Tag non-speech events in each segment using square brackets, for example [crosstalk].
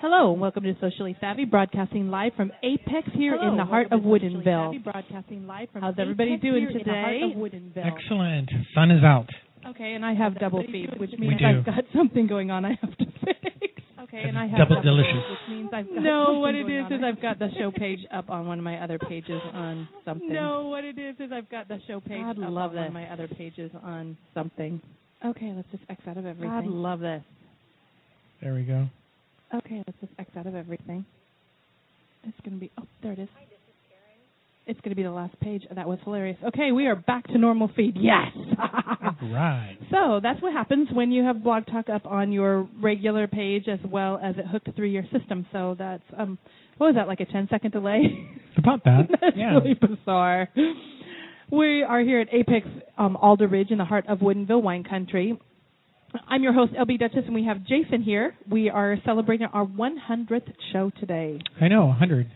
Hello, and welcome to Socially Savvy, broadcasting live from Apex here Hello, in the heart of welcome to Socially Woodinville. Savvy, broadcasting live from How's everybody Apex doing here in the heart today? Excellent. Sun is out. Okay, and I have double feed, which means. I've got something going on I have to fix. Okay, and I have Double double delicious. feed, which means I've got No, what it is I've got the show page up on one of my other pages on something. No, what it is is I've got the show page God up love on one of my other pages on something. Okay, let's just X out of everything. God love this. There we go. Okay, let's just X out of everything. It's going to be, oh, there it is. It's going to be the last page. That was hilarious. Okay, we are back to normal feed. Yes. All [laughs] right. So that's what happens when you have Blog Talk up on your regular page as well as it hooked through your system. So that's um, what was that like a 10 second delay? About that. [laughs] that's yeah. really bizarre. We are here at Apex um, Alder Ridge in the heart of Woodinville wine country. I'm your host LB Dutchess, and we have Jason here. We are celebrating our 100th show today. I know, 100.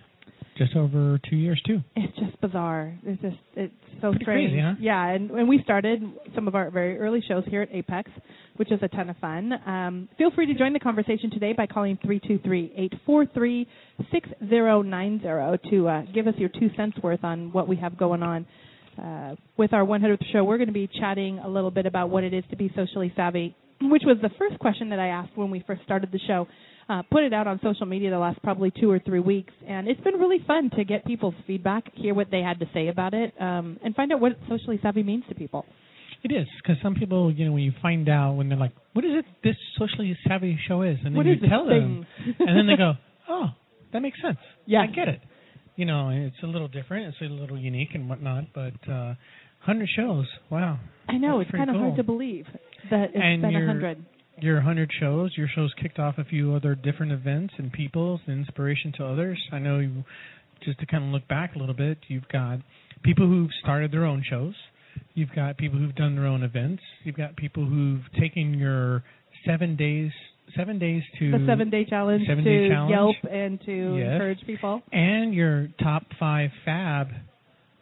Just over two years, too. It's just bizarre. It's just it's so Pretty strange. crazy, huh? Yeah, and when we started some of our very early shows here at Apex, which is a ton of fun. Um, feel free to join the conversation today by calling 323-843-6090 to uh, give us your two cents worth on what we have going on. Uh, with our 100th show, we're going to be chatting a little bit about what it is to be socially savvy, which was the first question that I asked when we first started the show uh, put it out on social media the last probably two or three weeks, and it's been really fun to get people's feedback, hear what they had to say about it, um, and find out what socially savvy means to people. It is, because some people, you know, when you find out, when they're like, what is it this socially savvy show is? And then What you tell them. and then they [laughs] go, oh, that makes sense. Yeah. I get it. You know, it's a little different. It's a little unique and whatnot, but uh, 100 shows. Wow. I know it's kind of hard to believe that it's And been a hundred. your 100 shows, your shows kicked off a few other different events and peoples and inspiration to others. I know you, just to kind of look back a little bit, you've got people who've started their own shows. You've got people who've done their own events. You've got people who've taken your seven days, seven days to The seven day challenge Seven to day challenge. Yelp and to Yes. encourage people. and your top five fab.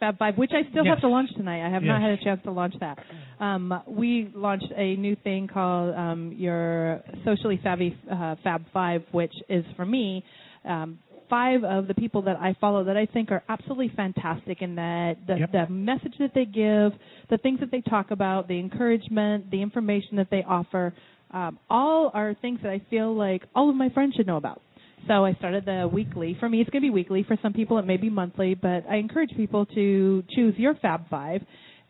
Fab Five, which I still Yes. have to launch tonight. I have not had a chance to launch that. Um, we launched a new thing called um, your Socially Savvy uh, Fab Five, which is for me um, five of the people that I follow that I think are absolutely fantastic in that the, Yep. the message that they give, the things that they talk about, the encouragement, the information that they offer, um, all are things that I feel like all of my friends should know about. So I started the weekly. For me, it's going to be weekly. For some people, it may be monthly. But I encourage people to choose your Fab Five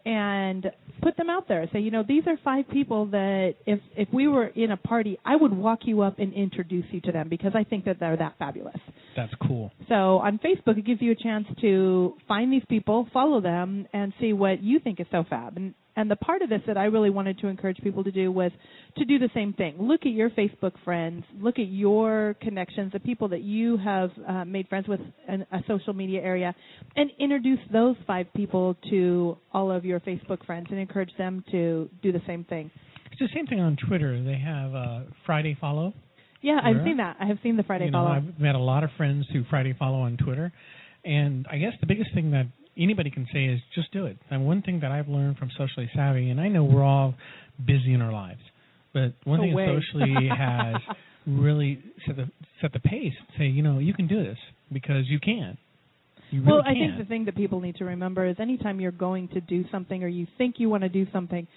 and put them out there. Say, you know, these are five people that if if we were in a party, I would walk you up and introduce you to them because I think that they're that fabulous. That's cool. So on Facebook, it gives you a chance to find these people, follow them, and see what you think is so fab. And and the part of this that I really wanted to encourage people to do was to do the same thing. Look at your Facebook friends, look at your connections, the people that you have uh, made friends with in a social media area, and introduce those five people to all of your Facebook friends and encourage them to do the same thing. It's the same thing on Twitter. They have uh, Friday Follow. Yeah, I've seen that. I have seen the Friday you know, follow. I've met a lot of friends through Friday Follow on Twitter, and I guess the biggest thing that anybody can say is just do it. And one thing that I've learned from Socially Savvy, and I know we're all busy in our lives, but one No thing that Socially [laughs] has really set the set the pace. Say, you know, you can do this because you can. You really well, I can. think the thing that people need to remember is anytime you're going to do something or you think you want to do something,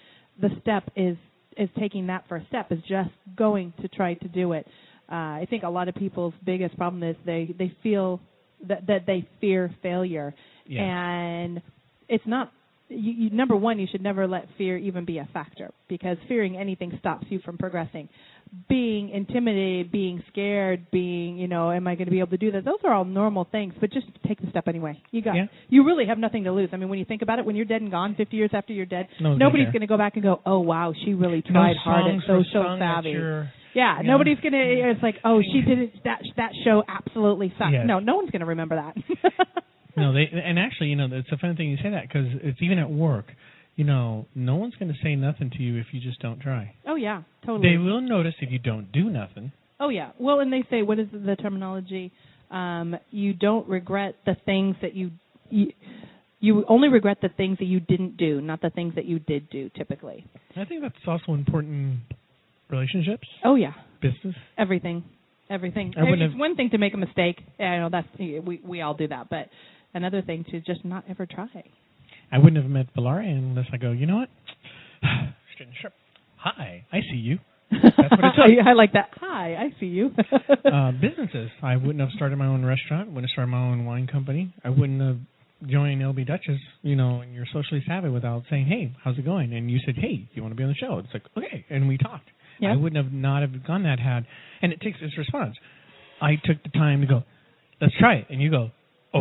the step is is taking that first step is just going to try to do it. Uh, I think a lot of people's biggest problem is they they feel that that they fear failure, Yes. and it's not. You, you, number one, you should never let fear even be a factor because fearing anything stops you from progressing. Being intimidated, being scared, being you know, am I going to be able to do that? Those are all normal things, but just take the step anyway. You got. Yeah. You really have nothing to lose. I mean, when you think about it, when you're dead and gone, 50 years after you're dead, No nobody's gonna go back and go, "Oh wow, she really no tried hard and so were social sung at savvy." Yeah, you know? nobody's gonna. It's like, oh, she did it. That that show absolutely sucked. Yes. No, no one's gonna remember that. [laughs] No, they and actually, you know, it's a funny thing you say that because it's even at work. You know, no one's going to say nothing to you if you just don't try. oh yeah, totally. They will notice if you don't do nothing. Oh yeah. Well, and they say what is the terminology? Um, you don't regret the things that you, you you only regret the things that you didn't do, not the things that you did do. Typically. I think that's also important relationships, Oh yeah. business. Everything. everything. I it's have- one thing to make a mistake. I know that's we we all do that, but another thing to just not ever try. I wouldn't have met Valaria unless I go, you know what? [sighs] Hi, I see you. That's what it [laughs] took. I like that. Hi, I see you. [laughs] uh, businesses. I wouldn't have started my own restaurant. Wouldn't have started my own wine company. I wouldn't have joined LB Dutchess. You know, and you're socially savvy without saying, "Hey, how's it going?" And you said, "Hey, you want to be on the show?" It's like, okay, and we talked. Yeah. I wouldn't have not have gone that had, and it takes its response. I took the time to go, let's try it, and you go,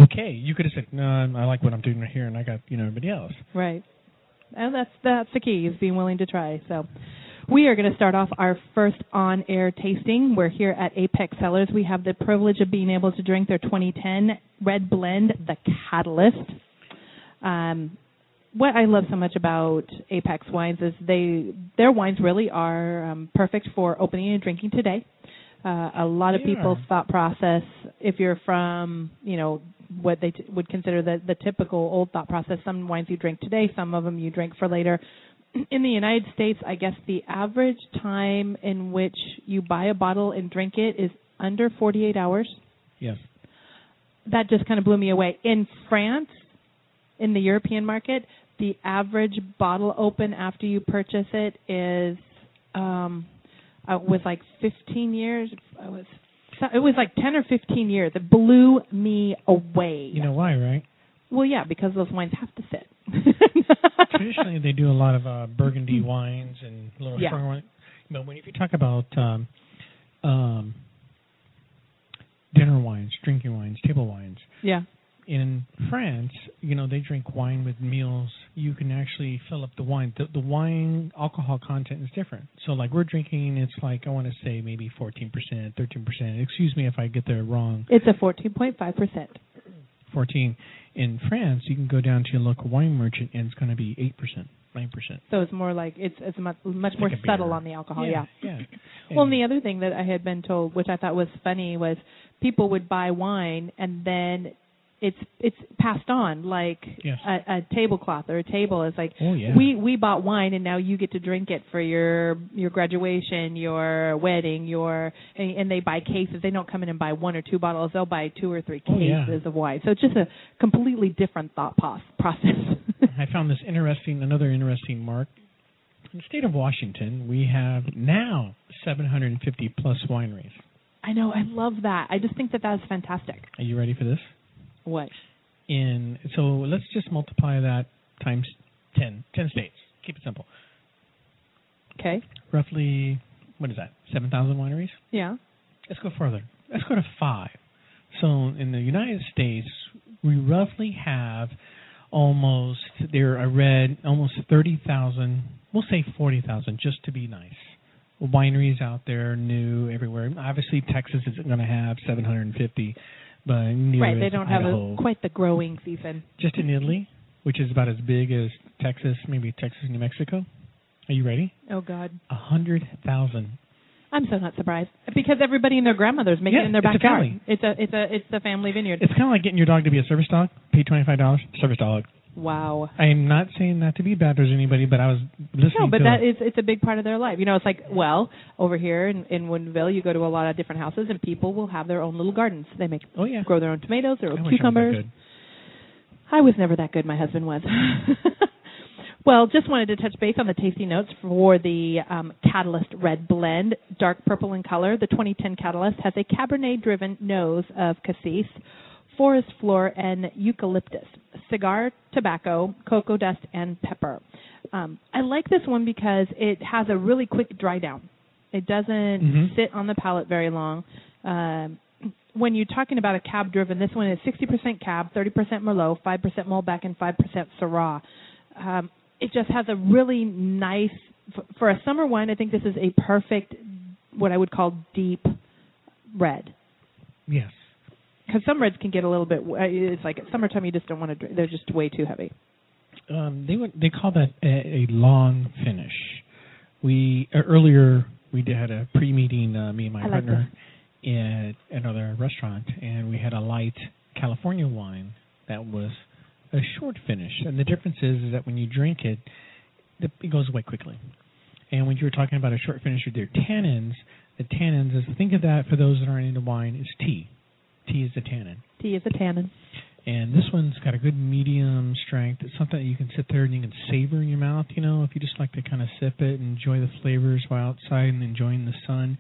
okay. You could have said, no, I like what I'm doing right here, and I got you know everybody else. Right. And that's that's the key is being willing to try. So we are going to start off our first on-air tasting. We're here at Apex Cellars. We have the privilege of being able to drink their 2010 red blend, the Catalyst. Um, what I love so much about Apex wines is they their wines really are um, perfect for opening and drinking today. Uh, a lot of They people's thought process, if you're from, you know, what they t- would consider the, the typical old thought process, some wines you drink today, some of them you drink for later. [clears throat] In the United States, I guess the average time in which you buy a bottle and drink it is under 48 hours. Yes. That just kind of blew me away. In France, in the European market, the average bottle open after you purchase it is um uh, was like 15 years. It was so- it was like 10 or 15 years. It blew me away. You know why, right? well, yeah, because those wines have to sit. [laughs] Traditionally, they do a lot of uh, Burgundy wines and a little Yeah. stronger wine. But when if you talk about um, um, dinner wines, drinking wines, table wines, yeah. In France, you know, they drink wine with meals. You can actually fill up the wine. The, the wine alcohol content is different. So, like we're drinking, it's like I want to say maybe 14%, 13%. Excuse me if I get there wrong. It's a 14.5%. 14. In France, you can go down to your local wine merchant, and it's going to be 8%, 9%. So it's more like it's it's much much more beer. subtle on the alcohol. Yeah. yeah. Well, and the other thing that I had been told, which I thought was funny, was people would buy wine and then it's it's passed on like Yes. a, a tablecloth or a table. It's like Oh, yeah. we we bought wine and now you get to drink it for your your graduation, your wedding, your and, and they buy cases. They don't come in and buy one or two bottles. They'll buy two or three Oh, yeah. cases of wine. So it's just a completely different thought process. [laughs] I found this interesting, another interesting mark. In the state of Washington, we have now 750 plus wineries. I know. I love that. I just think that that's fantastic. Are you ready for this? What? In so let's just multiply that times 10, 10 states. Keep it simple. Okay. Roughly, what is that? Seven thousand wineries. Yeah. Let's go further. Let's go to five. So in the United States, we roughly have almost there. I read almost thirty thousand. We'll say forty thousand, just to be nice wineries out there, new everywhere. Obviously, Texas isn't going to have 750 near Right, they don't have a, quite the growing season. Just in Italy, which is about as big as Texas, maybe Texas, New Mexico. Are you ready? Oh God. A hundred thousand. I'm so not surprised because everybody and their grandmothers make yeah, it in their backyard. A, family. it's a it's a it's a family vineyard. It's kind of like getting your dog to be a service dog. Pay twenty five dollars. Service dog wow. I am not saying that to be bad towards anybody, but I was listening No, but to that is it's a big part of their life. You know, it's like well, over here in in Woodinville, you go to a lot of different houses, and people will have their own little gardens. They make Oh yeah. grow their own tomatoes, their I own I was cucumbers. I was never that good. My husband was. [laughs] well, just wanted to touch base on the tasting notes for the um, Catalyst Red Blend, dark purple in color. The 2010 Catalyst has a Cabernet-driven nose of cassis, forest floor, and eucalyptus, cigar, tobacco, cocoa dust, and pepper. Um, I like this one because it has a really quick dry down. It doesn't Mhm. sit on the palate very long. Um, when you're talking about a cab driven, this one is 60% cab, 30% Merlot, 5% Malbec, and 5% Syrah. Um, it just has a really nice, f- for a summer wine, I think this is a perfect, what I would call deep red. Yes. Because some reds can get a little bit, uh, it's like at summertime you just don't want to drink, they're just way too heavy. Um, they would they call that a, a long finish. We uh, earlier we did, had a pre meeting uh, me and my I like partner at another restaurant, and we had a light California wine that was a short finish. And the difference is, is that when you drink it, it goes away quickly. And when you were talking about a short finish with their tannins, the tannins is think of that for those that aren't into wine is tea. Tea is the tannin. Tea is a tannin. And this one's got a good medium strength. It's something that you can sit there and you can savor in your mouth. You know, if you just like to kind of sip it and enjoy the flavors while outside and enjoying the sun,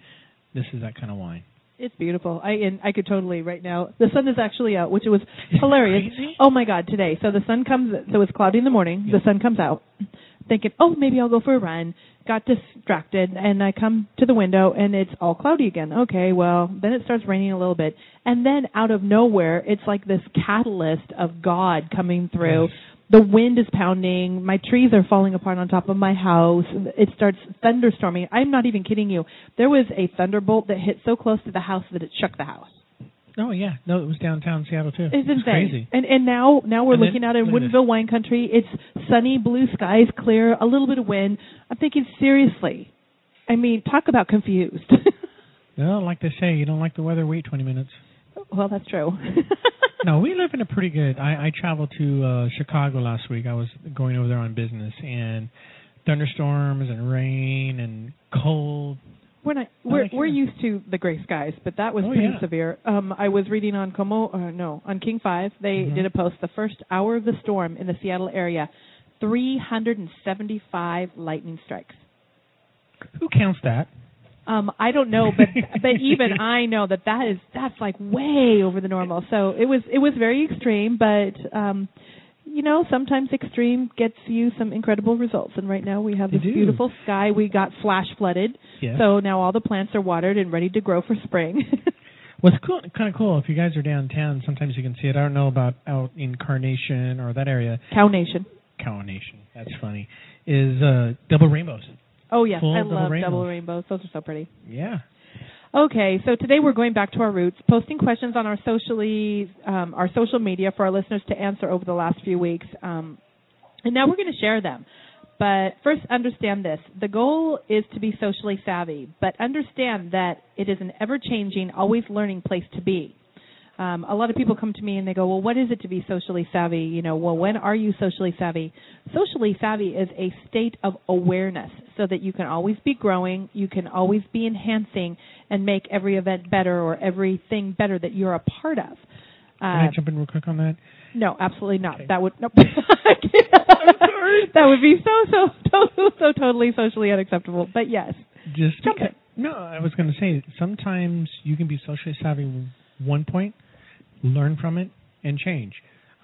this is that kind of wine. It's beautiful. I and I could totally right now. The sun is actually out, which it was hilarious. Oh my god, today. So the sun comes. So it's cloudy in the morning. Yeah. The sun comes out. Thinking, oh, maybe I'll go for a run. Got distracted, and I come to the window, and it's all cloudy again. Okay, well, then it starts raining a little bit, and then out of nowhere, it's like this catalyst of God coming through. The wind is pounding. My trees are falling apart on top of my house. It starts thunderstorming. I'm not even kidding you. There was a thunderbolt that hit so close to the house that it shook the house. Oh yeah, no, it was downtown Seattle too. It's insane. crazy. And and now now we're And then- looking out in look at this. Woodinville wine country. It's sunny, blue skies, clear, a little bit of wind. I'm thinking seriously. I mean, talk about confused. [laughs] Well, like they say, you don't like the weather, wait 20 minutes. Well, that's true. [laughs] No, we live in a pretty good. I, I traveled to uh Chicago last week. I was going over there on business, and thunderstorms and rain and cold. We're not. We're we're used to the gray skies, but that was Oh, pretty yeah. severe. Um, I was reading on KOMO, uh, no, on King Five. They Mhm. did a post. The first hour of the storm in the Seattle area, 375 lightning strikes. Who counts that? Um, I don't know, but [laughs] but even I know that that is that's like way over the normal. So it was it was very extreme, but um, you know sometimes extreme gets you some incredible results. And right now we have this beautiful sky. We got flash flooded, Yeah. so now all the plants are watered and ready to grow for spring. [laughs] What's cool, kind of cool, if you guys are downtown, sometimes you can see it. I don't know about out in Carnation or that area. Cow Nation. Cow Nation, that's funny. Is uh double rainbows. Oh yes, I love rainbows. double rainbows. Those are so pretty. Yeah. Okay, so today we're going back to our roots, posting questions on our socially um, our social media for our listeners to answer over the last few weeks, um, and now we're going to share them. But first, understand this: the goal is to be socially savvy, but understand that it is an ever-changing, always learning place to be. Um, a lot of people come to me and they go, "Well, what is it to be socially savvy?" You know, well, when are you socially savvy? Socially savvy is a state of awareness, so that you can always be growing, you can always be enhancing, and make every event better or everything better that you're a part of. Can I Uh, jump in real quick on that? no, absolutely not. Okay. That would no. [laughs] [laughs] that would be so so so so totally socially unacceptable. But yes, Just Jump because, no, I was going to say sometimes you can be socially savvy one point, learn from it, and change.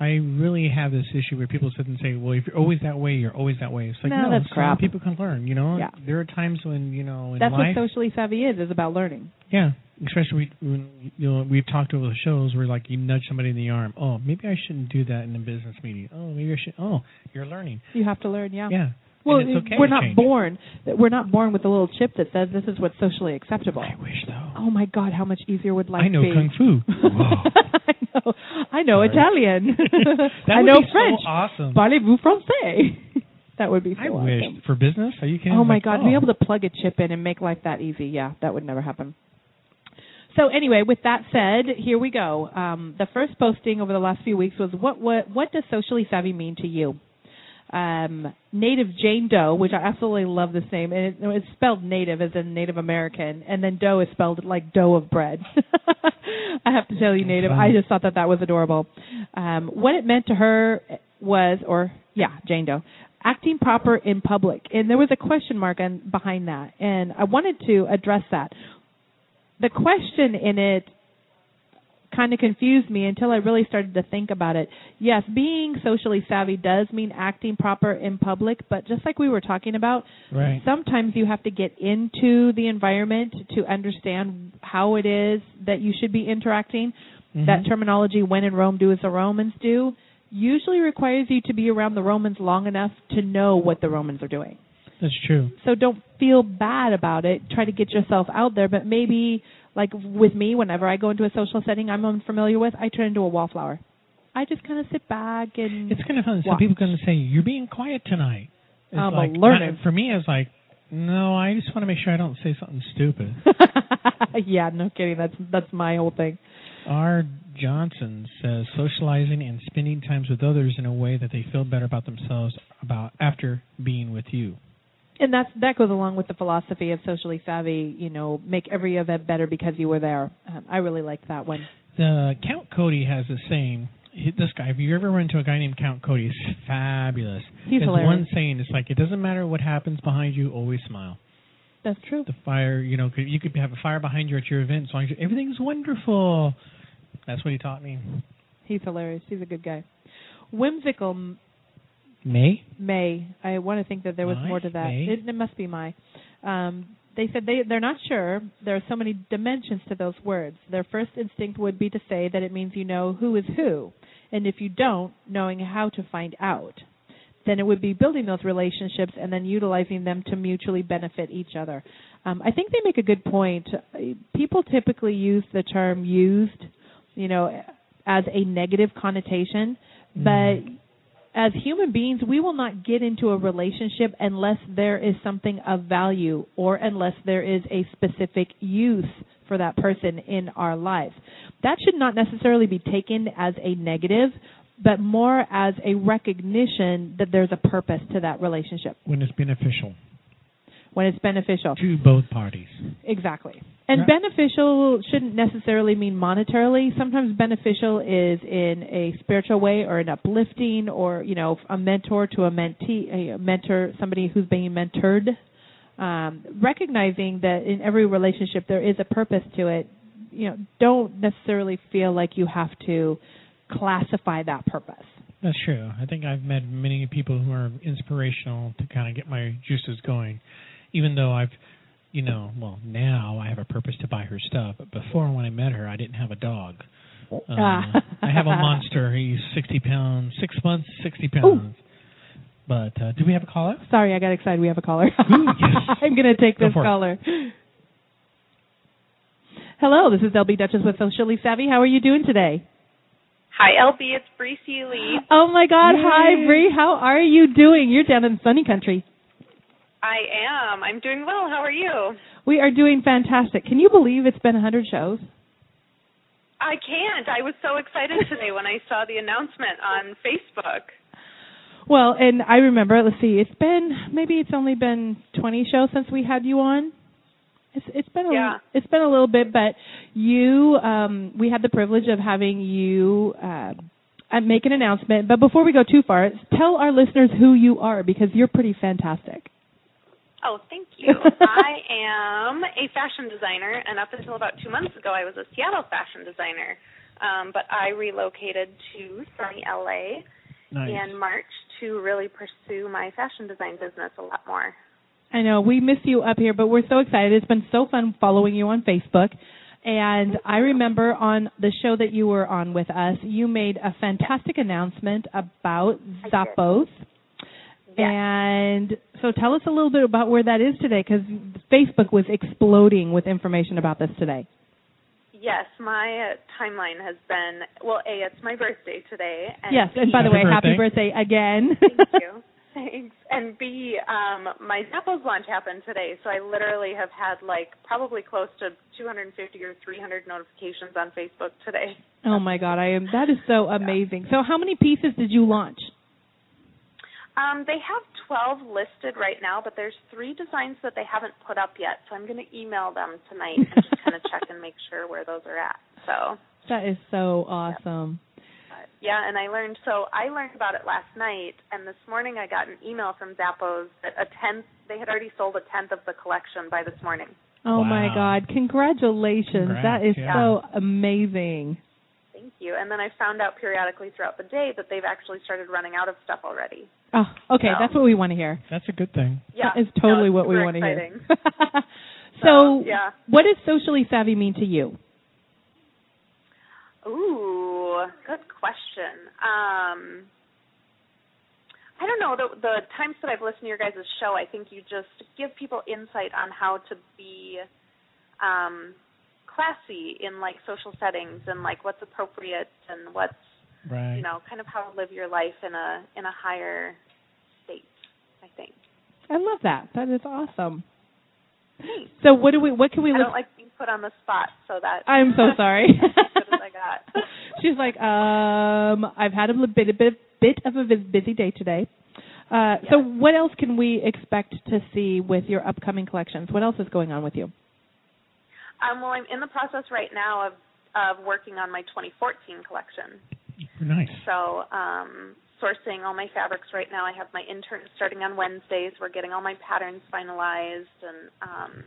I really have this issue where people sit and say, "Well, if you're always that way, you're always that way." It's like No, no, that's crap. people can learn. You know, Yeah. there are times when you know in that's life, what socially savvy is is about learning. yeah, especially when you know we've talked over the shows where like you nudge somebody in the arm. Oh, maybe I shouldn't do that in a business meeting. Oh, maybe I should. Oh, you're learning. You have to learn, yeah. Yeah. Well, okay we're not change. born. We're not born with a little chip that says this is what's socially acceptable. I wish though. Oh my God, how much easier would life be? I know be? kung fu. [laughs] Know. [laughs] I know Sorry. Italian. [laughs] I know be so French. awesome. Parlez-vous français? [laughs] that would be so I awesome. wish for business. Are you kidding? Oh my Like, God, oh. be able to plug a chip in and make life that easy. Yeah, that would never happen. So anyway, with that said, here we go. Um, the first posting over the last few weeks was what what what does socially savvy mean to you? Um, native Jane Doe, which I absolutely love this name, and it, it's spelled native as in Native American, and then Doe is spelled like dough of bread. [laughs] I have to tell you, native. I just thought that that was adorable. Um, what it meant to her was, or yeah, Jane Doe, acting proper in public, and there was a question mark on, behind that, and I wanted to address that. The question in it kind of confused me until I really started to think about it. Yes, being socially savvy does mean acting proper in public, but just like we were talking about, Right. sometimes you have to get into the environment to understand how it is that you should be interacting. Mhm. That terminology, when in Rome, do as the Romans do, usually requires you to be around the Romans long enough to know what the Romans are doing. That's true. So don't feel bad about it. Try to get yourself out there, but maybe like with me, whenever I go into a social setting I'm unfamiliar with, I turn into a wallflower. I just kind of sit back and It's kind of fun. Some Watch. people going to say, "You're being quiet tonight." It's I'm a like, learner. I- for me, it's like, no, I just want to make sure I don't say something stupid. [laughs] yeah, no kidding. That's that's my whole thing. R. Johnson says socializing and spending times with others in a way that they feel better about themselves about after being with you. And that's that goes along with the philosophy of socially savvy. You know, make every event better because you were there. Um, I really liked that one. The Count Cody has a saying. he- This guy, if you ever run into a guy named Count Cody, he's fabulous. He's His hilarious. one saying is like, it doesn't matter what happens behind you, always smile. That's true. The fire, you know, could, you could have a fire behind you at your event, as long as everything's wonderful. That's what he taught me. He's hilarious. He's a good guy. Whimsical May? May. I want to think that there was My? more to that. It, it must be my. Um, they said they they're not sure. There are so many dimensions to those words. Their first instinct would be to say that it means you know who is who, and if you don't, knowing how to find out. Then it would be building those relationships and then utilizing them to mutually benefit each other. Um, I think they make a good point. People typically use the term used, you know, as a negative connotation, but as human beings, we will not get into a relationship unless there is something of value or unless there is a specific use for that person in our lives. That should not necessarily be taken as a negative, but more as a recognition that there's a purpose to that relationship When it's beneficial when it's beneficial. to both parties. Exactly. And beneficial shouldn't necessarily mean monetarily. Sometimes beneficial is in a spiritual way or an uplifting or, you know, a mentor to a mentee, a mentor, somebody who's being mentored. Um, recognizing that in every relationship there is a purpose to it. You know, don't necessarily feel like you have to classify that purpose. That's true. I think I've met many people who are inspirational to kind of get my juices going. Even though I've, you know, well, now I have a purpose to buy her stuff. But before, when I met her, I didn't have a dog. Uh. I have a [laughs] monster. He's 60 pounds, six months, 60 pounds. But uh, do we have a caller? Sorry, I got excited. We have a caller. Ooh, yes. [laughs] I'm going to take Go this for it. caller. Hello, this is LB Dutchess with Socially Savvy. How are you doing today? Hi, LB. It's Bree Lee. Oh my God! Hi, Yay. Bree. How are you doing? You're down in sunny country. I am. I'm doing well. How are you? We are doing fantastic. Can you believe it's been 100 shows? I can't. I was so excited today when I saw the announcement on Facebook. Well, and I remember. Let's see. It's been maybe it's only been 20 shows since we had you on. It's it's been a Yeah. it's been a little bit, but you um we had the privilege of having you uh, make an announcement. But before we go too far, tell our listeners who you are because you're pretty fantastic. Oh, thank you. [laughs] I am a fashion designer, and up until about two months ago, I was a Seattle fashion designer. Um, but I relocated to sunny LA Nice. in March to really pursue my fashion design business a lot more. I know we miss you up here, but we're so excited. It's been so fun following you on Facebook. And I remember on the show that you were on with us, you made a fantastic announcement about I did. Zappos. Yes. And so tell us a little bit about where that is today because Facebook was exploding with information about this today. Yes, my uh, timeline has been well. A, it's my birthday today. And yes, and by the Happy way, happy birthday. birthday again. Thank [laughs] you. Thanks. And B, um, my Zappos launch happened today, so I literally have had like probably close to 250 or 300 notifications on Facebook today. oh my god, I am that is so [laughs] amazing. So how many pieces did you launch? Um, they have 12 listed right now, but there's three designs that they haven't put up yet, so I'm going to email them tonight and just kind of [laughs] check and make sure where those are at. So, That is so awesome. but, yeah, and I learned so I learned about it last night, and this morning I got an email from Zappos that a tenth they had already sold a tenth of the collection by this morning. Oh my God! Congratulations! Congrats, that is yeah. so amazing. Thank you. And then I found out periodically throughout the day that they've actually started running out of stuff already. Oh, okay, So- that's what we want to hear. That's a good thing. Yeah, that is totally no, what we super want to hear. exciting. [laughs] so, yeah. what does socially savvy mean to you? Ooh, good question. Um, I don't know. The the times that I've listened to your guys' show, I think you just give people insight on how to be um, classy in like social settings and like what's appropriate and what's Right. you know kind of how to live your life in a in a higher state. I think. I love that. That is awesome. So, what do we? What can we I look? don't like being put on the spot, so that I'm so [laughs] sorry. as good as I got. [laughs] She's like, um, I've had a li- bit, a bit, bit of a busy day today. Uh, So, what else can we expect to see with your upcoming collections? What else is going on with you? Um, well, I'm in the process right now of of working on my 2014 collection. Nice. So, um, sourcing all my fabrics right now. I have my intern starting on Wednesdays. We're getting all my patterns finalized and um,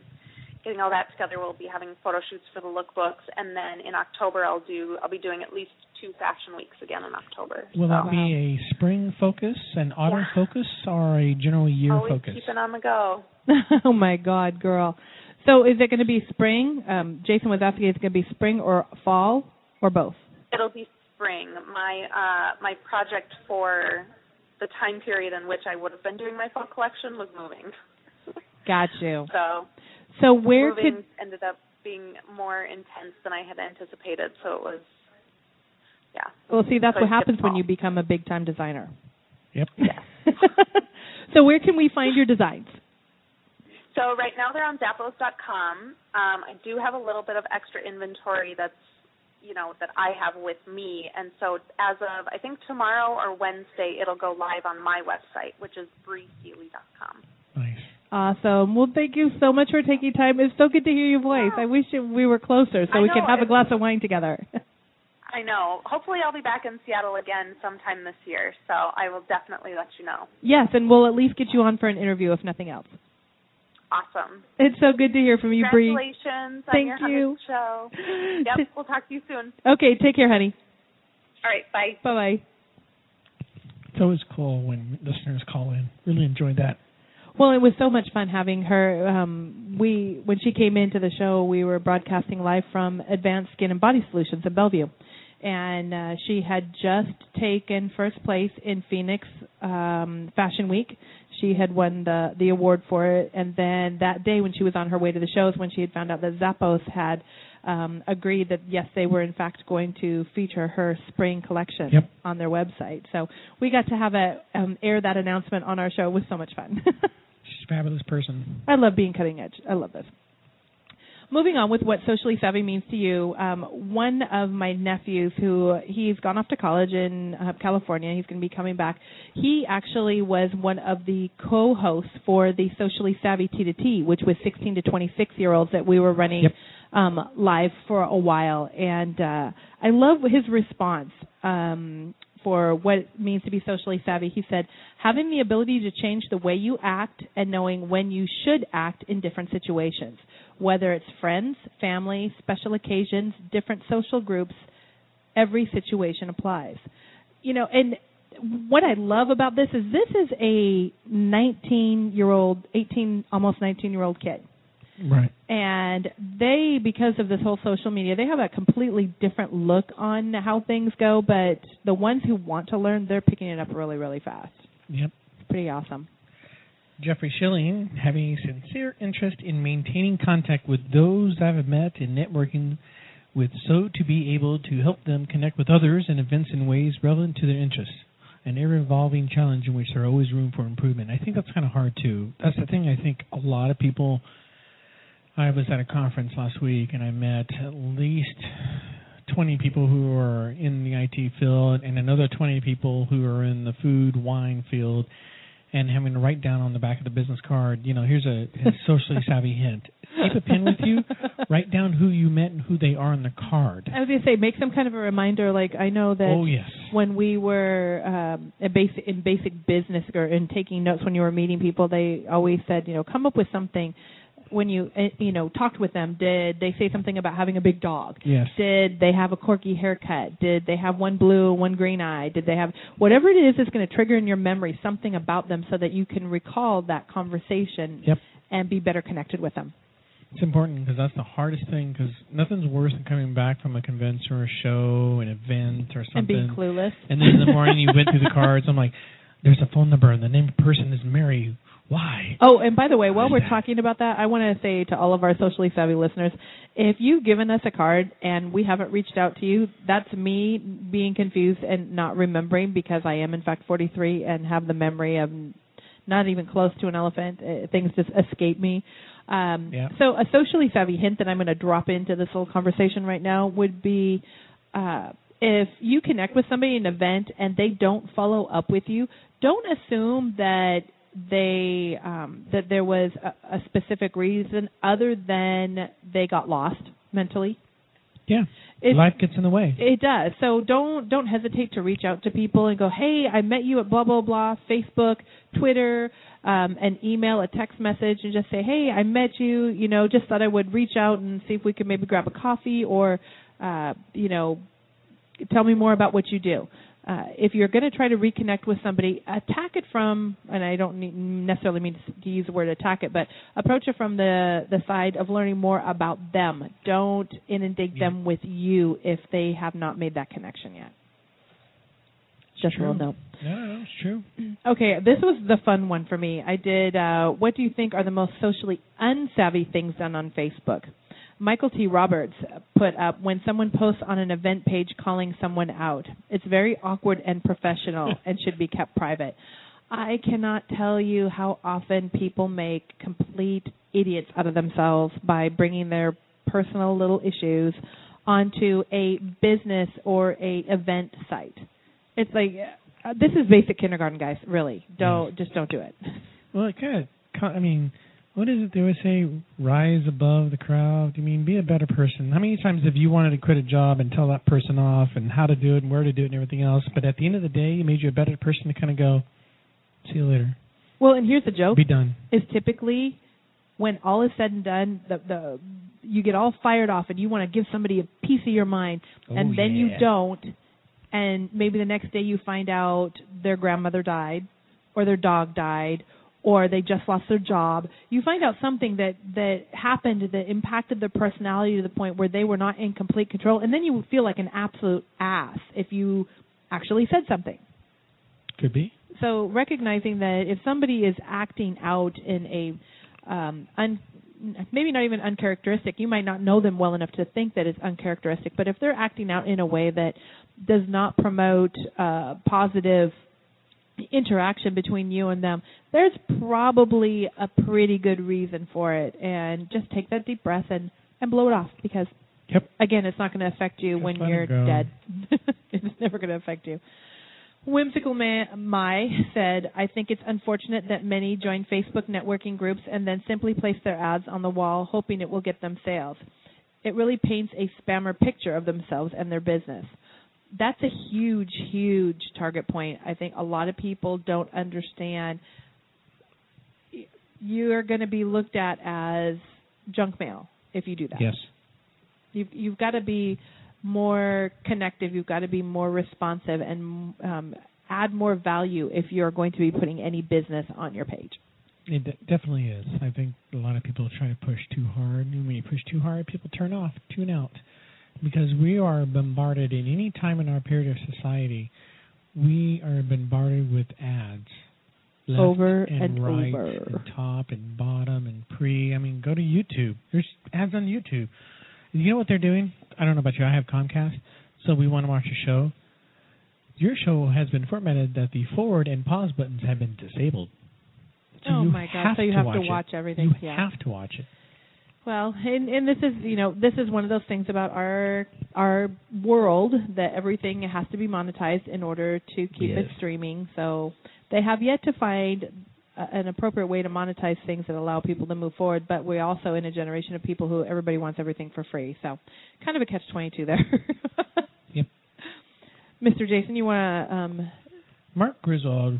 getting all that together. We'll be having photo shoots for the lookbooks, and then in October I'll do I'll be doing at least two fashion weeks again in October. Will so. that be a spring focus, an autumn Yeah. focus, or a general year Always focus? keeping on the go. [laughs] oh my God, girl! So, is it going to be spring? Um, Jason was asking, is it going to be spring or fall or both? It'll be spring. My uh, my project for the time period in which I would have been doing my fall collection was moving. Got you. [laughs] So So, where moving could ended up being more intense than I had anticipated. So it was, yeah. well see that's so what happens when you become a big time designer. Yep. Yeah. [laughs] so, where can we find your designs? So right now they're on Zappos.com. Um, I do have a little bit of extra inventory that's, you know, that I have with me, and so as of I think tomorrow or Wednesday it'll go live on my website, which is breeseely.com. Nice. Awesome. Well, thank you so much for taking time. It's so good to hear your voice. I wish we were closer so I we could have a glass of wine together. [laughs] I know. Hopefully I'll be back in Seattle again sometime this year, so I will definitely let you know. yes, and we'll at least get you on for an interview if nothing else. Awesome. It's so good to hear from you, Bree. Congratulations Thank on your you. show. [laughs] Yep, we'll talk to you soon. Okay, take care, honey. All right, bye. Bye bye. It's always cool when listeners call in. Really enjoyed that. Well, it was so much fun having her. Um, we when she came into the show, we were broadcasting live from Advanced Skin and Body Solutions in Bellevue, and uh, she had just taken first place in Phoenix um, Fashion Week. She had won the the award for it, and then that day when she was on her way to the shows, when she had found out that Zappos had um, agreed that yes, they were in fact going to feature her spring collection Yep. on their website. So we got to have a um, air that announcement on our show. It was so much fun. [laughs] She's a fabulous person. I love being cutting edge. I love this. Moving on with what socially savvy means to you, um, one of my nephews who he's gone off to college in uh, California, he's going to be coming back. He actually was one of the co-hosts for the socially savvy T to T, which was 16 to 26 year olds that we were running Yep. um, live for a while, and uh, I love his response. Um, for what it means to be socially savvy. He said, having the ability to change the way you act and knowing when you should act in different situations, whether it's friends, family, special occasions, different social groups, every situation applies. You know, and what I love about this is this is a 19 year old, 18, almost 19 year old kid Right. and they because of this whole social media they have a completely different look on how things go but the ones who want to learn they're picking it up really really fast Yep. it's pretty awesome Jeffrey Schilling, having a sincere interest in maintaining contact with those I've met and networking with so to be able to help them connect with others and events in ways relevant to their interests. An ever evolving challenge in which there are always room for improvement. I think that's kind of hard too. That's the thing I think a lot of people I was at a conference last week and I met at least 20 people who are in the IT field and another 20 people who are in the food wine field and having to write down on the back of the business card, you know, here's a, a socially [laughs] savvy hint. Keep a pen with you. Write down who you met and who they are on the card. i was going to say make some kind of a reminder like i know that Oh yes. when we were um, in basic in basic business or in taking notes when you were meeting people, they always said, you know, come up with something. When you uh, you know talked with them, did they say something about having a big dog? Yes. Did they have a quirky haircut? Did they have one blue, one green eye? Did they have whatever it is that's going to trigger in your memory something about them so that you can recall that conversation Yep. and be better connected with them. It's important because that's the hardest thing. Because nothing's worse than coming back from a convention or a show, an event or something, And being clueless. And then in the morning you went through the cards. I'm like, there's a phone number and the name of the person is Mary. Why? Oh, and by the way, while we're talking about that, I want to say to all of our socially savvy listeners, if you've given us a card and we haven't reached out to you, that's me being confused and not remembering because I am in fact 43 and have the memory of not even close to an elephant. Uh, Things just escape me. Um, Yeah. So a socially savvy hint that I'm going to drop into this little conversation right now would be uh, if you connect with somebody in an event and they don't follow up with you, don't assume that they um, that there was a, a specific reason other than they got lost mentally. Yeah. It, Life gets in the way. it does. So don't don't hesitate to reach out to people and go, "Hey, I met you at blah blah blah, Facebook, Twitter, um, an email, a text message, and just say, "Hey, I met you. You know, just thought I would reach out and see if we could maybe grab a coffee or, uh, you know, tell me more about what you do." Uh, if you're going to try to reconnect with somebody, attack it from, and I don't need, necessarily mean to use the word attack it, but approach it from the the side of learning more about them. Don't inundate Yeah. them with you if they have not made that connection yet. Just a true. little note. No, no, it's true. [clears throat] Okay, this was the fun one for me. I did. Uh, what do you think are the most socially unsavvy things done on Facebook? Michael T. Roberts put up when someone posts on an event page calling someone out. It's very awkward and professional [laughs] and should be kept private. I cannot tell you how often people make complete idiots out of themselves by bringing their personal little issues onto a business or a event site. It's like uh, this is basic kindergarten, guys. Really, don't just don't do it. Well, it kind of. I mean, what is it they always say? Rise above the crowd. I mean, be a better person. How many times have you wanted to quit a job and tell that person off and how to do it and where to do it and everything else? But at the end of the day, it made you a better person to kind of go, see you later, Well, and here's the joke: be done. is typically when all is said and done, the the you get all fired off and you want to give somebody a piece of your mind, oh, and Oh, then you don't, and maybe the next day you find out their grandmother died, or their dog died, or they just lost their job. You find out something that that happened that impacted their personality to the point where they were not in complete control, and then you feel like an absolute ass if you actually said something Could be. so recognizing that if somebody is acting out in a um un maybe not even uncharacteristic you might not know them well enough to think that it's uncharacteristic but if they're acting out in a way that does not promote uh positive interaction between you and them there's probably a pretty good reason for it and just take that deep breath and and blow it off because Yep. again it's not going to affect you Just when you're dead [laughs] it's never going to affect you Whimsical Ma- Mai said, I think it's unfortunate that many join Facebook networking groups and then simply place their ads on the wall hoping it will get them sales. It really paints a spammer picture of themselves and their business. That's a huge, huge target point. I think a lot of people don't understand. You're going to be looked at as junk mail if you do that. Yes. You've you've got to be more connective. You've got to be more responsive and um, add more value if you're going to be putting any business on your page. It de- definitely is. I think a lot of people try to push too hard, and when you push too hard, people turn off, tune out, because we are bombarded in any time in our period of society. We are bombarded with ads, left Over and, and right, over. and top and bottom and pre. I mean, go to YouTube. There's ads on YouTube. You know what they're doing? I don't know about you. I have Comcast, so we want to watch a show. Your show has been formatted that the forward and pause buttons have been disabled. So oh my God! So you to have watch to it. watch everything. You yeah. have to watch it. Well, and and this is you know this is one of those things about our our world that everything has to be monetized in order to keep it streaming. So they have yet to find a, an appropriate way to monetize things that allow people to move forward. But we're also in a generation of people who everybody wants everything for free. So kind of a catch twenty two there. Yep. [laughs] Mr. Jason, you want to um, Mark Griswold,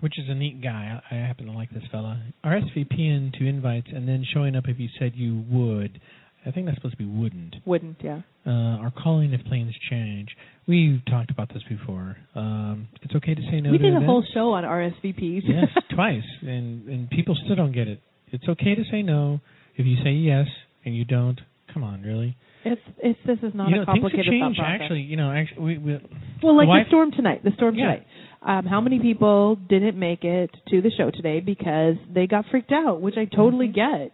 which is a neat guy. I I happen to like this fella. RSVPing to invites and then showing up if you said you would. I think that's supposed to be wouldn't. wouldn't yeah. Uh, or calling if plans change. We've talked about this before. Um, it's okay to say no we did a events. whole show on RSVPs. yes, [laughs] twice, and and people still don't get it. It's okay to say no if you say yes and you don't. Come on, really? It's it's this is not you know, a things have complicated changed. process. Actually, you know, actually, we, we Well, like Why- the storm tonight. The storm Yeah. tonight. Um, how many people didn't make it to the show today because they got freaked out, which I totally get.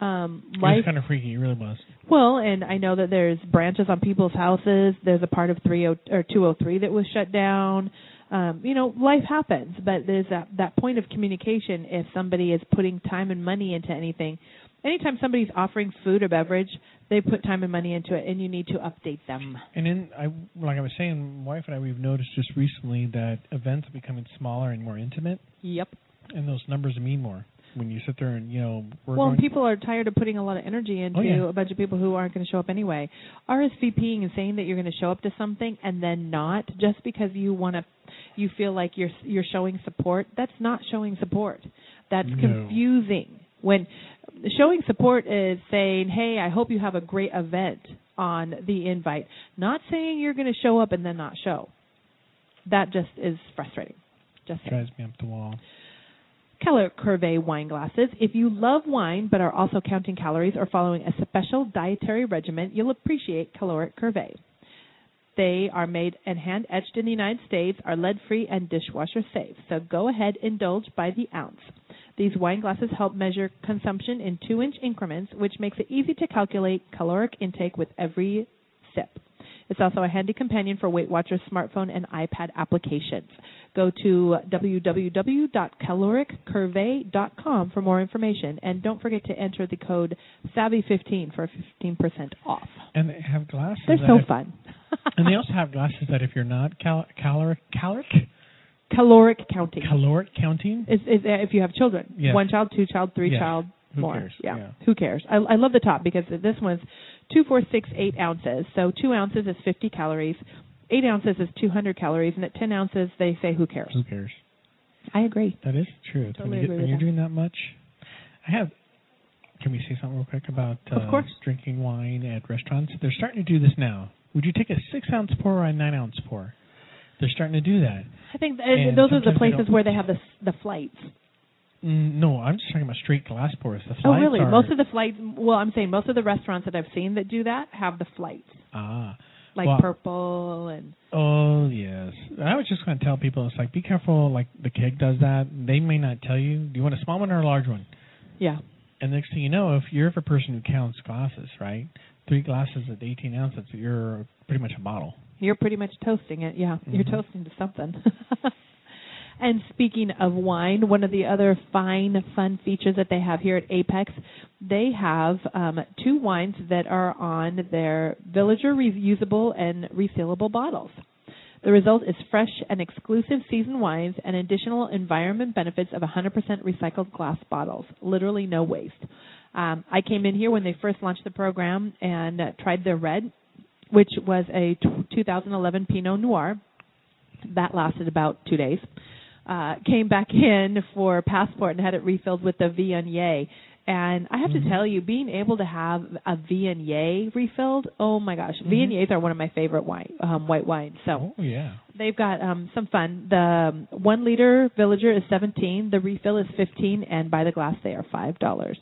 Um, it was kind of freaky. It really was. Well, and I know that there's branches on people's houses. There's a part of 30 or 203 that was shut down. Um, you know, life happens, but there's that that point of communication. If somebody is putting time and money into anything, anytime somebody's offering food or beverage, they put time and money into it, and you need to update them. And then, I like I was saying, my wife and I we've noticed just recently that events are becoming smaller and more intimate, Yep. and those numbers mean more when you sit there and you know well, people are tired of putting a lot of energy into Oh, yeah. a bunch of people who aren't going to show up anyway. RSVPing and saying that you're going to show up to something and then not just because you want to, you feel like you're you're showing support. That's not showing support. That's No. confusing. When showing support is saying, "Hey, I hope you have a great event on the invite," not saying you're going to show up and then not show. That just is frustrating. Just saying. drives me up the wall. Caloric Curve wine glasses. If you love wine but are also counting calories or following a special dietary regimen, you'll appreciate Caloric Curve. They are made and hand etched in the United States, are lead free and dishwasher safe. So go ahead, indulge by the ounce. These wine glasses help measure consumption in two inch increments, which makes it easy to calculate caloric intake with every sip. It's also a handy companion for Weight Watchers smartphone and iPad applications. Go to www.caloriccurve.com for more information, and don't forget to enter the code SAVVY15 for 15% off. And they have glasses. They're so if- fun. [laughs] And they [laughs] also have glasses that if you're not cal- caloric caloric caloric counting. caloric counting, is, is if you have children, Yes. one child, two child, three Yes. child, Who more. cares? Yeah. Yeah. who cares? I, I love the top because this one's two, four, six, eight ounces. So two ounces is 50 calories. Eight ounces is 200 calories, and at 10 ounces, they say who cares. who cares? I agree. That is true. Totally when you agree when you're that. doing that much, I have. Can we say something real quick about uh, Of course. drinking wine at restaurants? They're starting to do this now. Would you take a six ounce pour or a nine ounce pour? They're starting to do that. I think th- those are the sometimes they places where they have the the flights. Mm, no, I'm just talking about straight glass pours. The flights oh, really? Are, Most of the flights. Well, I'm saying most of the restaurants that I've seen that do that have the flights, ah. like Well- Purple and. Oh yes. I was just going to tell people it's like be careful. Like the keg does that. They may not tell you. Do you want a small one or a large one? Yeah. And next thing you know, if you're a person who counts glasses, right? Three glasses at 18 ounces, you're pretty much a bottle. You're pretty much toasting it. Yeah, you're Mhm. toasting to something. [laughs] and speaking of wine, one of the other fine, fun features that they have here at Apex, they have um, two wines that are on their Villager reusable and resealable bottles. The result is fresh and exclusive seasoned wines and additional environment benefits of 100% recycled glass bottles. Literally no waste. Um, I came in here when they first launched the program and uh, tried their red, which was a t- 2011 Pinot Noir. That lasted about two days. Uh, came back [laughs] in for passport and had it refilled with the Viognier. And I have Mhm. to tell you, being able to have a Viognier refilled, oh my gosh, Mhm. Viogniers are one of my favorite wine, um, white wines. So Oh yeah. they've got um, some fun. The um, one liter Villager is 17, the refill is 15, and by the glass they are five dollars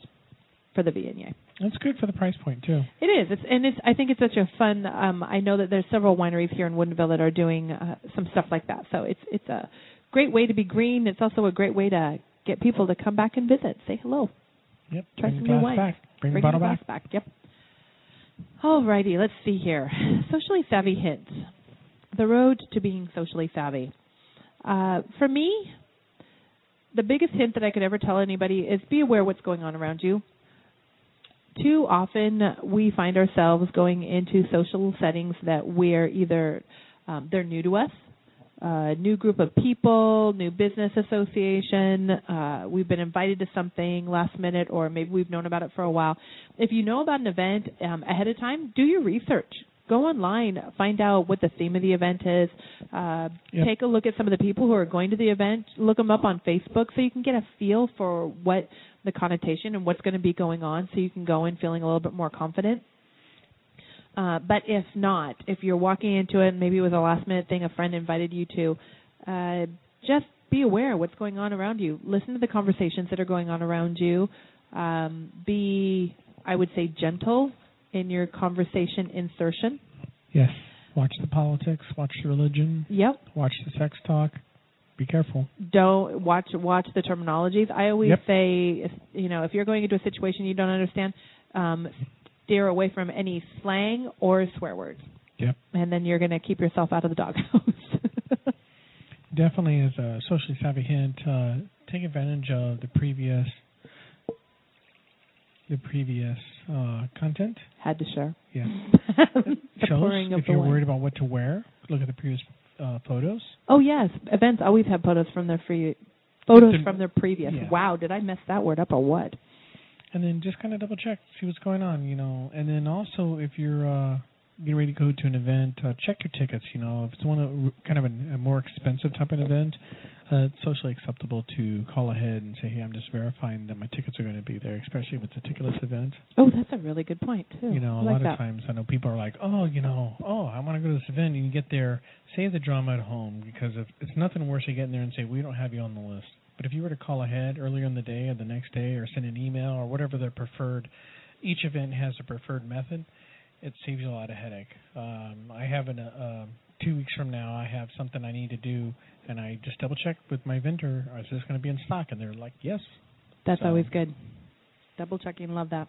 for the Viognier. That's good for the price point too. It is. It's and it's. I think it's such a fun. Um, I know that there's several wineries here in Woodinville that are doing uh, some stuff like that. So it's it's a great way to be green. It's also a great way to get people to come back and visit, say hello, Yep. try Bring some new wines. back. Bring, Bring the bottle back. back. Yep. Alrighty, let's see here. [sighs] Socially savvy hints. The road to being socially savvy. Uh, for me, the biggest hint that I could ever tell anybody is be aware what's going on around you. Too often we find ourselves going into social settings that we're either um, they're new to us, uh, new group of people, new business association. Uh, we've been invited to something last minute, or maybe we've known about it for a while. If you know about an event um, ahead of time, do your research. Go online, find out what the theme of the event is. Uh, Yep. Take a look at some of the people who are going to the event. Look them up on Facebook so you can get a feel for what the connotation and what's going to be going on, so you can go in feeling a little bit more confident. Uh, but if not, if you're walking into it, maybe it was a last minute thing a friend invited you to, uh, just be aware of what's going on around you. Listen to the conversations that are going on around you. Um, be, I would say, gentle in your conversation insertion. Yes. Watch the politics. Watch the religion. Yep. Watch the sex talk. Be careful. Don't watch watch the terminologies. I always Yep. say, if, you know, if you're going into a situation you don't understand, um, steer away from any slang or swear words, Yep. and then you're going to keep yourself out of the doghouse. [laughs] Definitely as a socially savvy hint, uh, take advantage of the previous the previous uh, content. Had to share. Yeah. [laughs] Shows, if you're wine. worried about what to wear, look at the previous uh, photos. Oh yes, events always have photos from their free photos The- from their previous. yeah. Wow, did I mess that word up or what? and then just kind of double check, see what's going on, you know. And then also, if you're uh, getting ready to go to an event, uh, check your tickets. You know, if it's one of kind of a, a more expensive type of event, uh, it's socially acceptable to call ahead and say, "Hey, I'm just verifying that my tickets are going to be there," especially if it's a ticketless event. Oh, that's a really good point too. You know, a like lot that. of times I know people are like, "Oh, you know, oh, I want to go to this event," and you get there, save the drama at home because if, it's nothing worse than getting there and say, "We don't have you on the list." But if you were to call ahead earlier in the day or the next day or send an email or whatever their preferred, each event has a preferred method. It saves you a lot of headache. Um, I have an, uh, two weeks from now. I have something I need to do, and I just double check with my vendor. Is this going to be in stock? And they're like, "Yes." That's So- always good. Double checking, love that.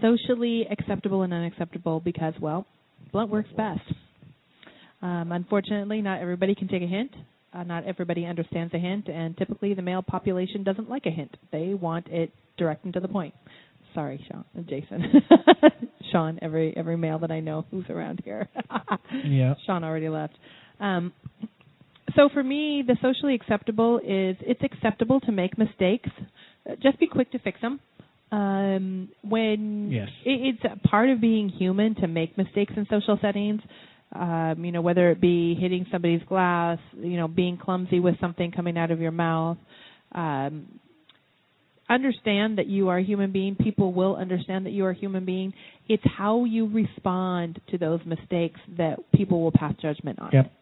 Socially acceptable and unacceptable because, well, blunt works best. Um, unfortunately, not everybody can take a hint. Uh, not everybody understands a hint, and typically the male population doesn't like a hint. They want it direct and to the point. Sorry, Sean, uh, Jason, [laughs] Sean. Every every male that I know who's around here. [laughs] Yeah. Sean already left. Um, so for me, the socially acceptable is it's acceptable to make mistakes. Uh, Just be quick to fix them. Um, when Yes. it, it's a part of being human to make mistakes in social settings. Um, you know, whether it be hitting somebody's glass, you know, being clumsy with something coming out of your mouth. Um, understand that you are a human being. People will understand that you are a human being. It's how you respond to those mistakes that people will pass judgment on. Yep.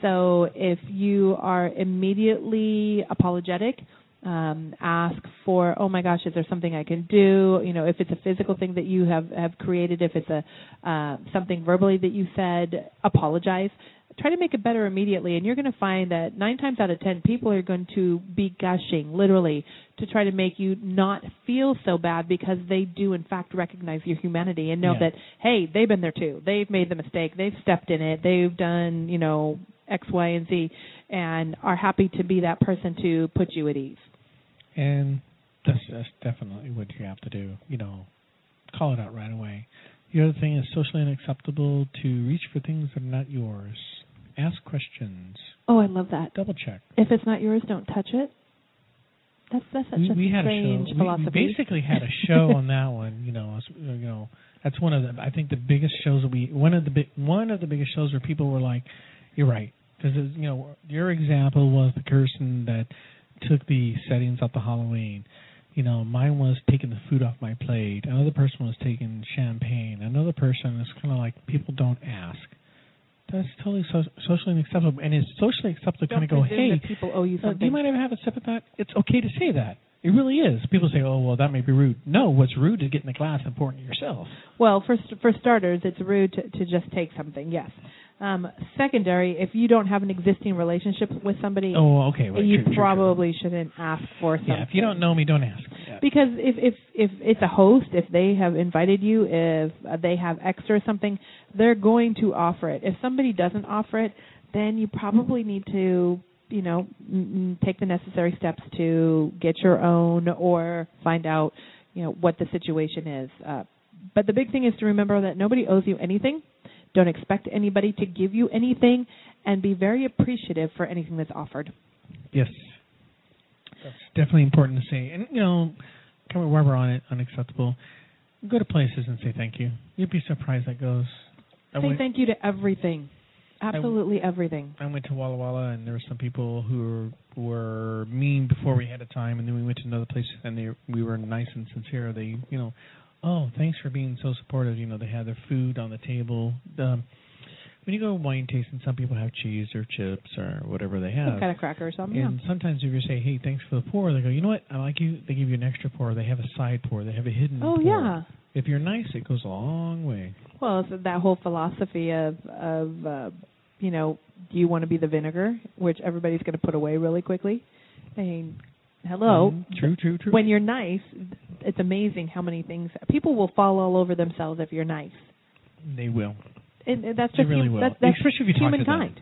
So if you are immediately apologetic, um, ask for, oh my gosh, is there something I can do? You know, if it's a physical thing that you have have created, if it's a uh, something verbally that you said, apologize. Try to make it better immediately, and you're going to find that nine times out of ten, people are going to be gushing, literally, to try to make you not feel so bad because they do, in fact, recognize your humanity and know Yeah. that hey, they've been there too. They've made the mistake. They've stepped in it. They've done, you know, X, Y, and Z, and are happy to be that person to put you at ease. And that's, that's definitely what you have to do. You know, call it out right away. The other thing is socially unacceptable to reach for things that are not yours. Ask questions. Oh, I love that. Double check. If it's not yours, don't touch it. That's that's such we, a we had strange a show. we- philosophy. We basically had a show on that one. You know, you know, that's one of the. I think the biggest shows that we. One of the big. One of the biggest shows where people were like, "You're right," because you know, your example was the person that took the settings off the Halloween. You know, mine was taking the food off my plate. Another person was taking champagne. Another person is kind of like people don't ask. That's totally so, socially unacceptable, and it's socially acceptable to kind of go, "Hey, people owe you uh, do you mind if I have a sip of that? It's okay to say that. It really is. People say, "Oh, well, that may be rude." No, what's rude is getting the glass and pouring it yourself. Well, for for starters, it's rude to, to just take something. Yes. Um, secondary, if you don't have an existing relationship with somebody, Oh, okay. Right, you true, true, true. probably shouldn't ask for something. Yeah, if you don't know me, don't ask. Yeah. Because if if if it's a host, if they have invited you, if they have extra or something, they're going to offer it. If somebody doesn't offer it, then you probably need to, you know, m- take the necessary steps to get your own or find out, you know, what the situation is. Uh, but the big thing is to remember that nobody owes you anything. Don't expect anybody to give you anything, and be very appreciative for anything that's offered. Yes, that's definitely important to say. And you know, come while we're on it, unacceptable. Go to places and say thank you. You'd be surprised that goes. I Say went, thank you to everything, absolutely everything. I went to Walla Walla, and there were some people who were, were mean before we had a time, and then we went to another place, and they we were nice and sincere. They, you know, oh, thanks for being so supportive. You know, they had their food on the table. Um, when you go wine tasting, some people have cheese or chips or whatever they have. Some kind of cracker or something. And sometimes if you say, "Hey, thanks for the pour," they go, "You know what? I like you." They give you an extra pour. They have a side pour. They have a hidden. yeah. Oh pour. yeah. If you're nice, it goes a long way. Well, it's that whole philosophy of of uh, you know, do you want to be the vinegar, which everybody's going to put away really quickly? I mean, hello. Mm, true, true, true. When you're nice, it's amazing how many things people will fall all over themselves if you're nice. they will. And and that's They just really hum-. That's, that's Especially if you talk to them. humankind.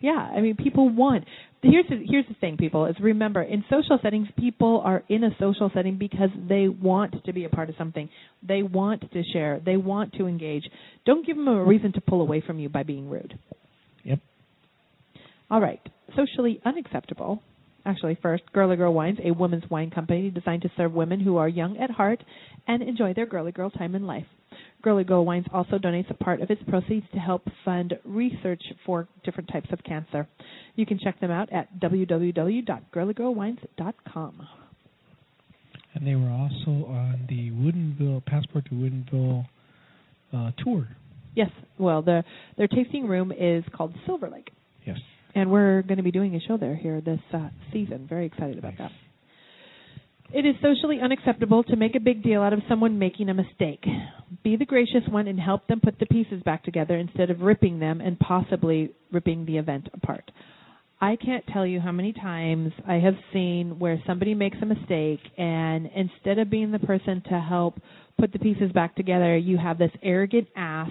Yeah, I mean, people want. Here's the, here's the thing, people. Is remember in social settings, people are in a social setting because they want to be a part of something. They want to share. They want to engage. Don't give them a reason to pull away from you by being rude. Yep. All right. Socially unacceptable. Actually, first, Girly Girl Wines, a women's wine company designed to serve women who are young at heart and enjoy their girly girl time in life. Girly Girl Wines also donates a part of its proceeds to help fund research for different types of cancer. You can check them out at www.girlygirlwines.com. And they were also on the Woodinville Passport to Woodinville uh, tour. Yes, well, the, their tasting room is called Silver Lake, Yes. And we're going to be doing a show there here this uh, season. Very excited about that. It is socially unacceptable to make a big deal out of someone making a mistake. Be the gracious one and help them put the pieces back together instead of ripping them and possibly ripping the event apart. I can't tell you how many times I have seen where somebody makes a mistake and instead of being the person to help put the pieces back together, you have this arrogant ass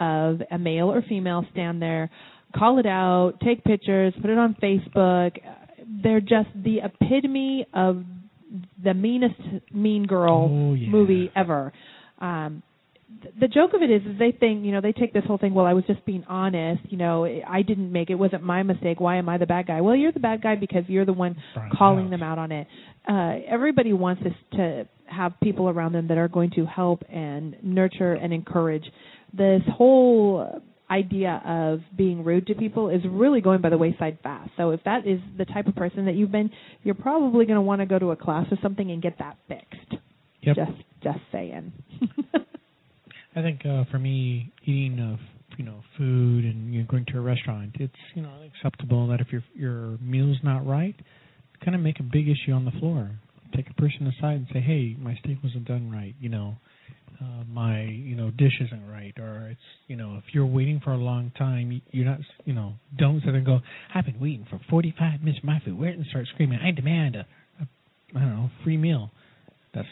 of a male or female stand there, call it out, take pictures, put it on Facebook. They're just the epitome of the meanest mean girl Oh, yeah. movie ever. Um th- the joke of it is, is they think, you know, they take this whole thing. Well, I was just being honest. You know, I didn't make it. Wasn't my mistake. Why am I the bad guy? Well, you're the bad guy because you're the one calling out. them out on it. Uh, everybody wants us to have people around them that are going to help and nurture and encourage. This whole idea of being rude to people is really going by the wayside fast. So if that is the type of person that you've been, you're probably going to want to go to a class or something and get that fixed. Yep. Just just saying. [laughs] I think uh, for me, eating of you know food and you know, going to a restaurant, it's you know acceptable that if your your meal's not right, kind of make a big issue on the floor. Take a person aside and say, "Hey, my steak wasn't done right. You know, uh, my you know dish isn't right." Or it's you know if you're waiting for a long time, you're not you know don't sit there and go, "I've been waiting for 45 minutes for my food." Where and start screaming, "I demand a, a I don't know free meal." That's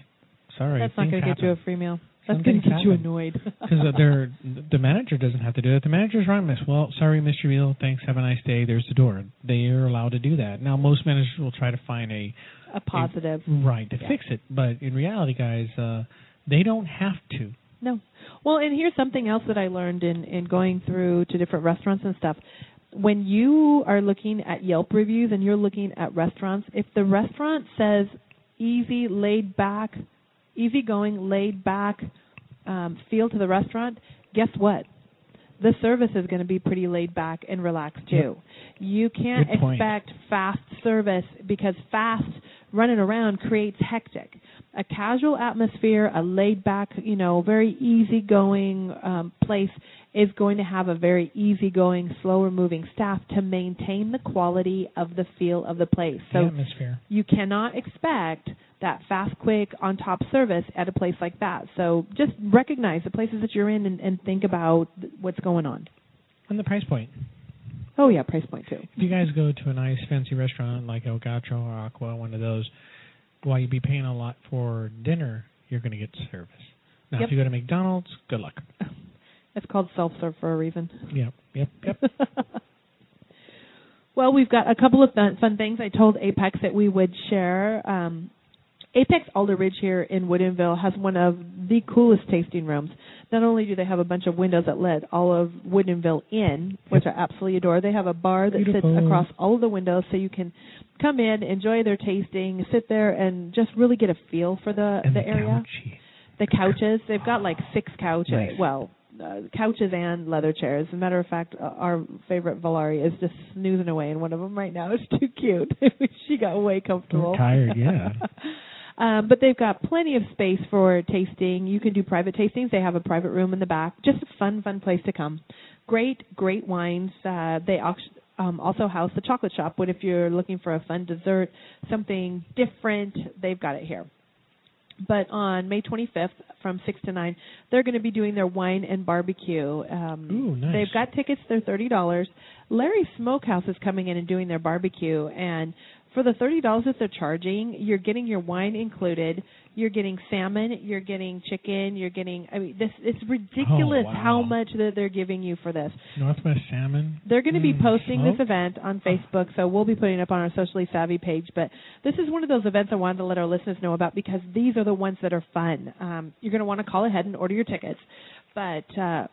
sorry. That's not going to get you a free meal. That's going to get you annoyed. [laughs] Because uh, they're the manager doesn't have to do it. The manager's right, Miss. Well, sorry, Mr. Meal. Thanks. Have a nice day. There's the door. They are allowed to do that. Now, most managers will try to find a a positive. right to Yeah. fix it, but in reality, guys, uh, they don't have to. No. Well, and here's something else that I learned in in going through to different restaurants and stuff. When you are looking at Yelp reviews and you're looking at restaurants, if the restaurant says easy, laid back, easygoing, laid back um, feel to the restaurant, guess what? The service is going to be pretty laid back and relaxed too. You can't expect fast service because fast running around creates hectic. A casual atmosphere, a laid back, you know, very easygoing um, place is going to have a very easygoing, slower moving staff to maintain the quality of the feel of the place. the So atmosphere. you cannot expect that fast, quick, on top service at a place like that. So just recognize the places that you're in and, and think about what's going on. And the price point. Oh yeah, price point too. If you guys go to a nice fancy restaurant like El Gaucho or Aqua, one of those, while you be paying a lot for dinner, you're going to get service. Now, Yep. if you go to McDonald's, good luck. [laughs] It's called self serve for a reason. Yep, yep, yep. [laughs] well, we've got a couple of fun, fun things. I told Apex that we would share. Um, Apex Alder Ridge here in Woodinville has one of the coolest tasting rooms. Not only do they have a bunch of windows that let all of Woodinville in, which I absolutely adore, they have a bar that Beautiful. sits across all of the windows so you can come in, enjoy their tasting, sit there, and just really get a feel for the, and the, the area. couchy. The couches, they've got like six couches. Nice. Well, uh, couches and leather chairs. As a matter of fact, uh, our favorite Valari is just snoozing away in one of them right now. It's too cute. [laughs] she got way comfortable. Tired, yeah. [laughs] um, but they've got plenty of space for tasting. You can do private tastings. They have a private room in the back. Just a fun, fun place to come. Great, great wines. Uh, they um, also house the chocolate shop. But if you're looking for a fun dessert, something different, they've got it here. But on May 25th from 6 to 9, they're going to be doing their wine and barbecue. Um, Ooh, nice. They've got tickets, they're $30. Larry Smokehouse is coming in and doing their barbecue. And for the thirty dollars that they're charging, you're getting your wine included. You're getting salmon. You're getting chicken. You're getting. I mean, this it's ridiculous Oh, wow. how much that they're giving you for this. Northwest Salmon. They're going to be Mm, posting this event on Facebook, so we'll be putting it up on our socially savvy page. But this is one of those events I wanted to let our listeners know about because these are the ones that are fun. Um, you're going to want to call ahead and order your tickets, but uh,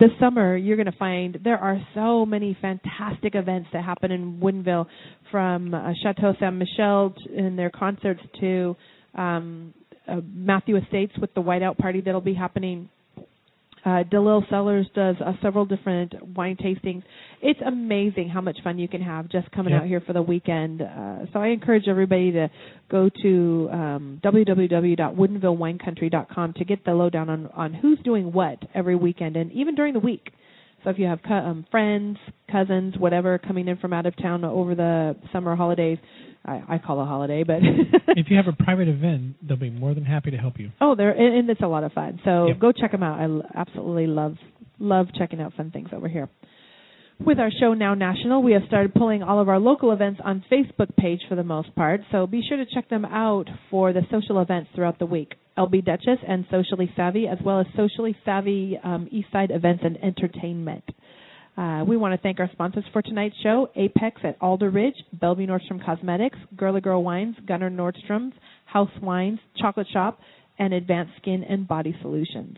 this summer you're going to find there are so many fantastic events that happen in Woodinville, from uh, Chateau Saint Michelle and their concerts to um, uh, Matthew Estates with the Whiteout Party that'll be happening. Uh, DeLille Cellars does uh, several different wine tastings. It's amazing how much fun you can have just coming Yep. out here for the weekend. Uh, so I encourage everybody to go to um, www.woodinvillewinecountry.com to get the lowdown on, on who's doing what every weekend and even during the week. So if you have co- um, friends, cousins, whatever coming in from out of town over the summer holidays, I, I call it a holiday, but [laughs] if you have a private event, they'll be more than happy to help you. Oh, they're and, and it's a lot of fun. So Yep. go check them out. I l- absolutely love love checking out fun things over here. With our show now national, we have started pulling all of our local events on Facebook page for the most part. So be sure to check them out for the social events throughout the week. LB Dutchess and Socially Savvy, as well as Socially Savvy um, Eastside Events and Entertainment. Uh, we want to thank our sponsors for tonight's show Apex at Alder Ridge, Bellevue Nordstrom Cosmetics, Girly Girl Wines, Gunnar Nordstrom's, House Wines, Chocolate Shop, and Advanced Skin and Body Solutions.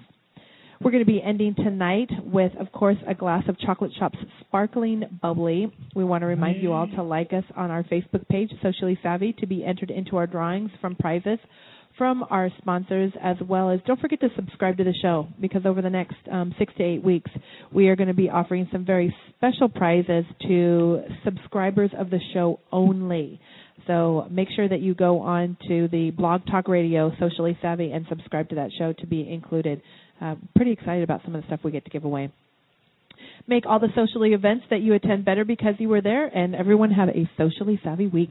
We're going to be ending tonight with, of course, a glass of Chocolate Shop's sparkling bubbly. We want to remind you all to like us on our Facebook page, Socially Savvy, to be entered into our drawings from prizes from our sponsors, as well as don't forget to subscribe to the show because over the next um, six to eight weeks, we are going to be offering some very special prizes to subscribers of the show only. So make sure that you go on to the Blog Talk Radio Socially Savvy and subscribe to that show to be included. Uh, pretty excited about some of the stuff we get to give away. Make all the socially events that you attend better because you were there, and everyone have a socially savvy week.